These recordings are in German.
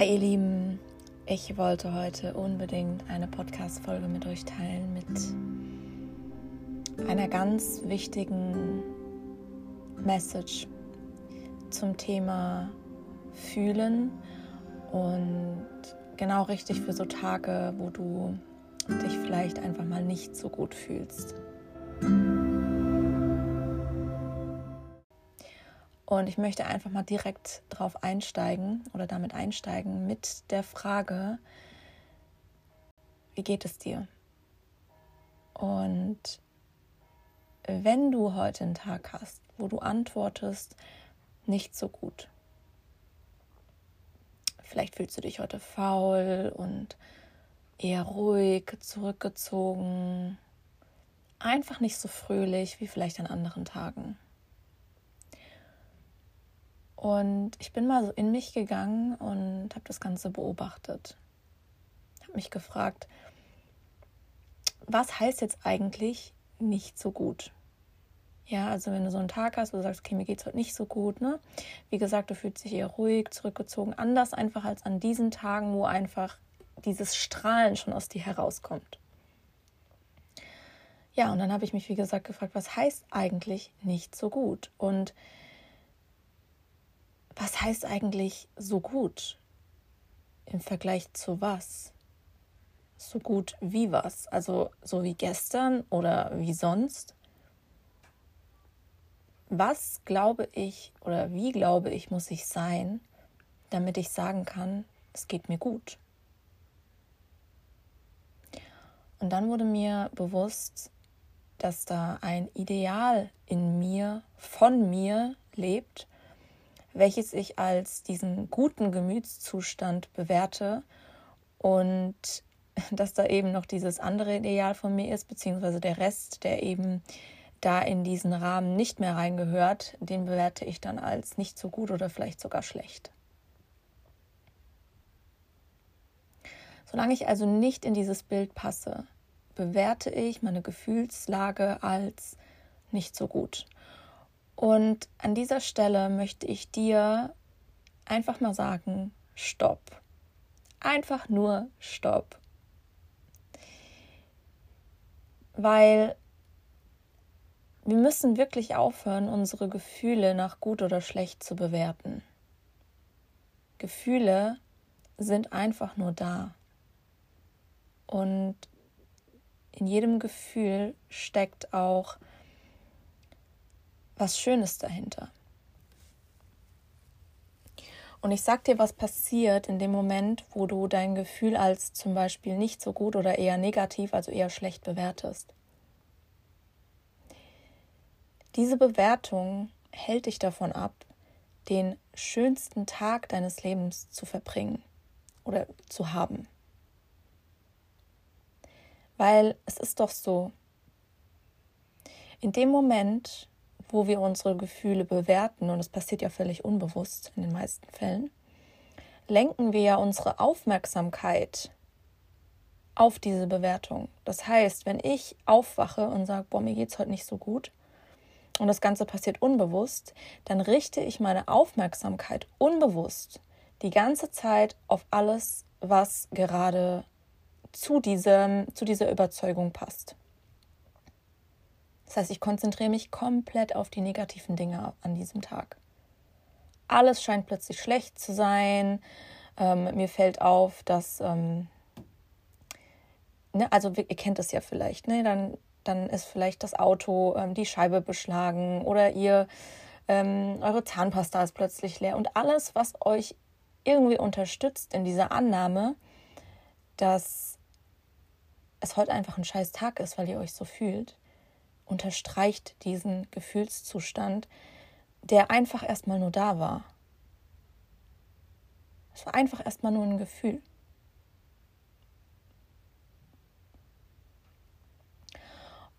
Hi ihr Lieben, ich wollte heute unbedingt eine Podcast-Folge mit euch teilen mit einer ganz wichtigen Message zum Thema Fühlen und genau richtig für so Tage, wo du dich vielleicht einfach mal nicht so gut fühlst. Und ich möchte einfach mal direkt drauf einsteigen oder damit einsteigen mit der Frage, wie geht es dir? Und wenn du heute einen Tag hast, wo du antwortest, nicht so gut. Vielleicht fühlst du dich heute faul und eher ruhig, zurückgezogen, einfach nicht so fröhlich wie vielleicht an anderen Tagen. Und ich bin mal so in mich gegangen und habe das Ganze beobachtet. Habe mich gefragt, was heißt jetzt eigentlich nicht so gut? Ja, also wenn du so einen Tag hast, wo du sagst, okay, mir geht es heute nicht so gut, ne? Wie gesagt, du fühlst dich eher ruhig, zurückgezogen, anders einfach als an diesen Tagen, wo einfach dieses Strahlen schon aus dir herauskommt. Ja, und dann habe ich mich, wie gesagt, gefragt, was heißt eigentlich nicht so gut? Und was heißt eigentlich so gut im Vergleich zu was? So gut wie was? Also so wie gestern oder wie sonst? Was glaube ich oder wie glaube ich muss ich sein, damit ich sagen kann, es geht mir gut? Und dann wurde mir bewusst, dass da ein Ideal in mir, von mir lebt, welches ich als diesen guten Gemütszustand bewerte und dass da eben noch dieses andere Ideal von mir ist, beziehungsweise der Rest, der eben da in diesen Rahmen nicht mehr reingehört, den bewerte ich dann als nicht so gut oder vielleicht sogar schlecht. Solange ich also nicht in dieses Bild passe, bewerte ich meine Gefühlslage als nicht so gut. Und an dieser Stelle möchte ich dir einfach mal sagen, stopp. Einfach nur stopp. Weil wir müssen wirklich aufhören, unsere Gefühle nach gut oder schlecht zu bewerten. Gefühle sind einfach nur da. Und in jedem Gefühl steckt auch was Schönes dahinter. Und ich sag dir, was passiert in dem Moment, wo du dein Gefühl als zum Beispiel nicht so gut oder eher negativ, also eher schlecht bewertest. Diese Bewertung hält dich davon ab, den schönsten Tag deines Lebens zu verbringen oder zu haben. Weil es ist doch so, in dem Moment, wo wir unsere Gefühle bewerten, und das passiert ja völlig unbewusst in den meisten Fällen, lenken wir ja unsere Aufmerksamkeit auf diese Bewertung. Das heißt, wenn ich aufwache und sage, boah, mir geht's heute nicht so gut, und das Ganze passiert unbewusst, dann richte ich meine Aufmerksamkeit unbewusst die ganze Zeit auf alles, was gerade zu, diesem, zu dieser Überzeugung passt. Das heißt, ich konzentriere mich komplett auf die negativen Dinge an diesem Tag. Alles scheint plötzlich schlecht zu sein. Ähm, mir fällt auf, dass, ähm, ne, also ihr kennt das ja vielleicht, ne? dann, dann ist vielleicht das Auto, ähm, die Scheibe beschlagen oder ihr, ähm, eure Zahnpasta ist plötzlich leer und alles, was euch irgendwie unterstützt in dieser Annahme, dass es heute einfach ein scheiß Tag ist, weil ihr euch so fühlt, unterstreicht diesen Gefühlszustand, der einfach erstmal nur da war. Es war einfach erstmal nur ein Gefühl.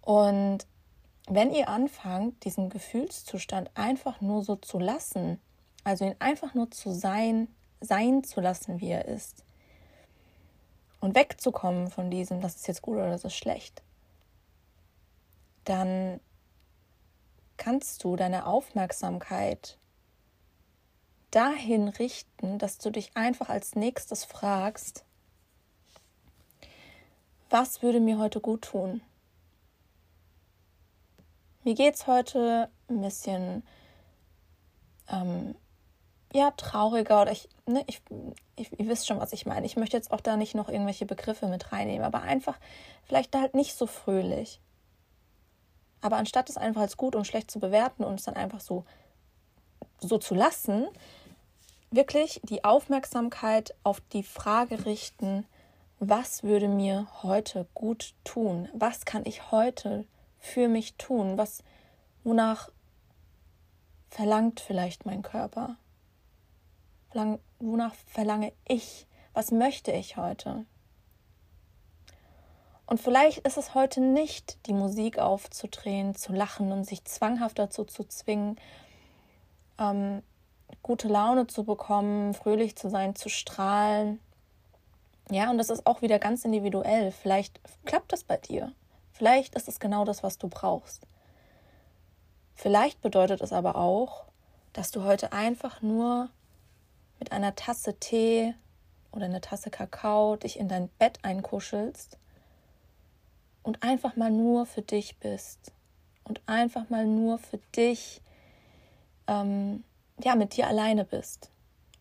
Und wenn ihr anfangt, diesen Gefühlszustand einfach nur so zu lassen, also ihn einfach nur zu sein, sein zu lassen, wie er ist, und wegzukommen von diesem, das ist jetzt gut oder das ist schlecht, dann kannst du deine Aufmerksamkeit dahin richten, dass du dich einfach als nächstes fragst, was würde mir heute gut tun? Mir geht es heute ein bisschen ähm, ja, trauriger oder ich, ne, ich, ich, ihr wisst schon, was ich meine. Ich möchte jetzt auch da nicht noch irgendwelche Begriffe mit reinnehmen, aber einfach vielleicht halt nicht so fröhlich. Aber anstatt es einfach als gut und schlecht zu bewerten und es dann einfach so, so zu lassen, wirklich die Aufmerksamkeit auf die Frage richten, was würde mir heute gut tun? Was kann ich heute für mich tun? Was, wonach verlangt vielleicht mein Körper? Wonach verlange ich? Was möchte ich heute? Und vielleicht ist es heute nicht, die Musik aufzudrehen, zu lachen und sich zwanghaft dazu zu zwingen, ähm, gute Laune zu bekommen, fröhlich zu sein, zu strahlen. Ja, und das ist auch wieder ganz individuell. Vielleicht klappt das bei dir. Vielleicht ist es genau das, was du brauchst. Vielleicht bedeutet es aber auch, dass du heute einfach nur mit einer Tasse Tee oder einer Tasse Kakao dich in dein Bett einkuschelst und einfach mal nur für dich bist und einfach mal nur für dich, ähm, ja, mit dir alleine bist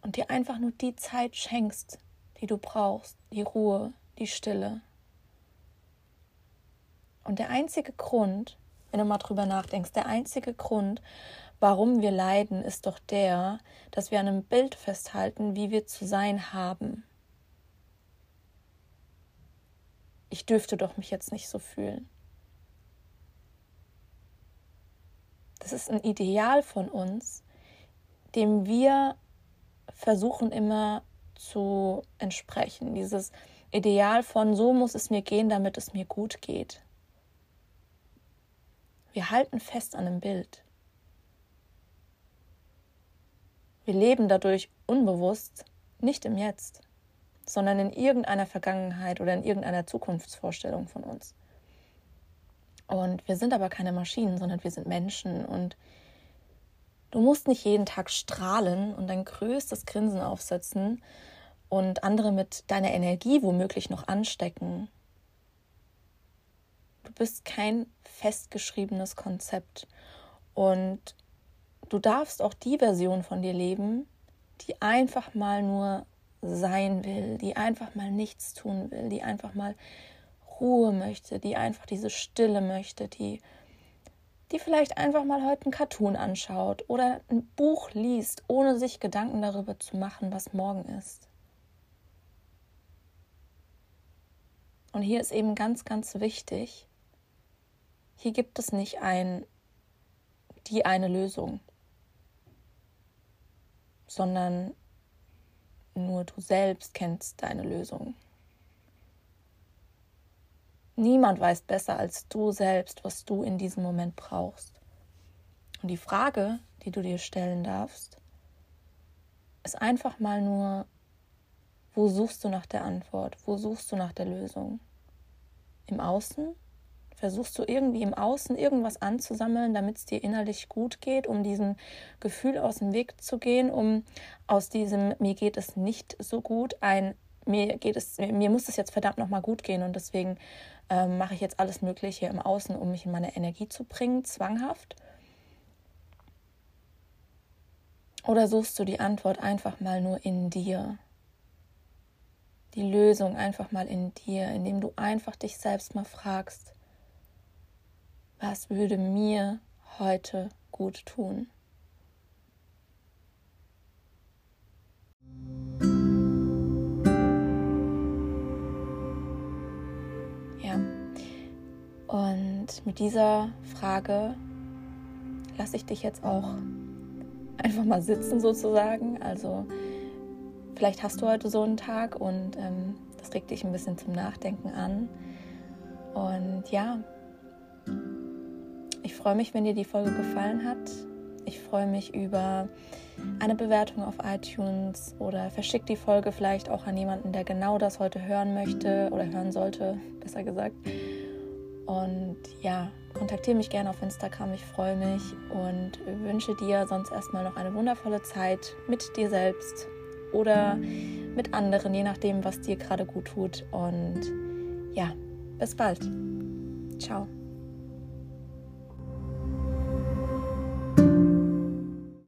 und dir einfach nur die Zeit schenkst, die du brauchst, die Ruhe, die Stille. Und der einzige Grund, wenn du mal drüber nachdenkst, der einzige Grund, warum wir leiden, ist doch der, dass wir an einem Bild festhalten, wie wir zu sein haben. Ich dürfte doch mich jetzt nicht so fühlen. Das ist ein Ideal von uns, dem wir versuchen immer zu entsprechen. Dieses Ideal von so muss es mir gehen, damit es mir gut geht. Wir halten fest an einem Bild. Wir leben dadurch unbewusst nicht im Jetzt sondern in irgendeiner Vergangenheit oder in irgendeiner Zukunftsvorstellung von uns. Und wir sind aber keine Maschinen, sondern wir sind Menschen und du musst nicht jeden Tag strahlen und dein größtes Grinsen aufsetzen und andere mit deiner Energie womöglich noch anstecken. Du bist kein festgeschriebenes Konzept und du darfst auch die Version von dir leben, die einfach mal nur sein will, die einfach mal nichts tun will, die einfach mal Ruhe möchte, die einfach diese Stille möchte, die, die vielleicht einfach mal heute einen Cartoon anschaut oder ein Buch liest, ohne sich Gedanken darüber zu machen, was morgen ist. Und hier ist eben ganz, ganz wichtig, hier gibt es nicht ein, die eine Lösung, sondern nur du selbst kennst deine Lösung. Niemand weiß besser als du selbst, was du in diesem Moment brauchst. Und die Frage, die du dir stellen darfst, ist einfach mal nur, wo suchst du nach der Antwort? Wo suchst du nach der Lösung? Im Außen Versuchst du irgendwie im Außen irgendwas anzusammeln, damit es dir innerlich gut geht, um diesem Gefühl aus dem Weg zu gehen, um aus diesem mir geht es nicht so gut ein mir geht es mir muss es jetzt verdammt noch mal gut gehen und deswegen ähm, mache ich jetzt alles Mögliche im Außen, um mich in meine Energie zu bringen, zwanghaft. Oder suchst du die Antwort einfach mal nur in dir? Die Lösung einfach mal in dir, indem du einfach dich selbst mal fragst, was würde mir heute gut tun. Ja, und mit dieser Frage lasse ich dich jetzt auch einfach mal sitzen sozusagen. Also vielleicht hast du heute so einen Tag und ähm, das regt dich ein bisschen zum Nachdenken an. Und ja, freue mich, wenn dir die Folge gefallen hat. Ich freue mich über eine Bewertung auf iTunes oder verschick die Folge vielleicht auch an jemanden, der genau das heute hören möchte oder hören sollte, besser gesagt. Und ja, kontaktiere mich gerne auf Instagram, ich freue mich und wünsche dir sonst erstmal noch eine wundervolle Zeit mit dir selbst oder mit anderen, je nachdem, was dir gerade gut tut. Und ja, bis bald. Ciao.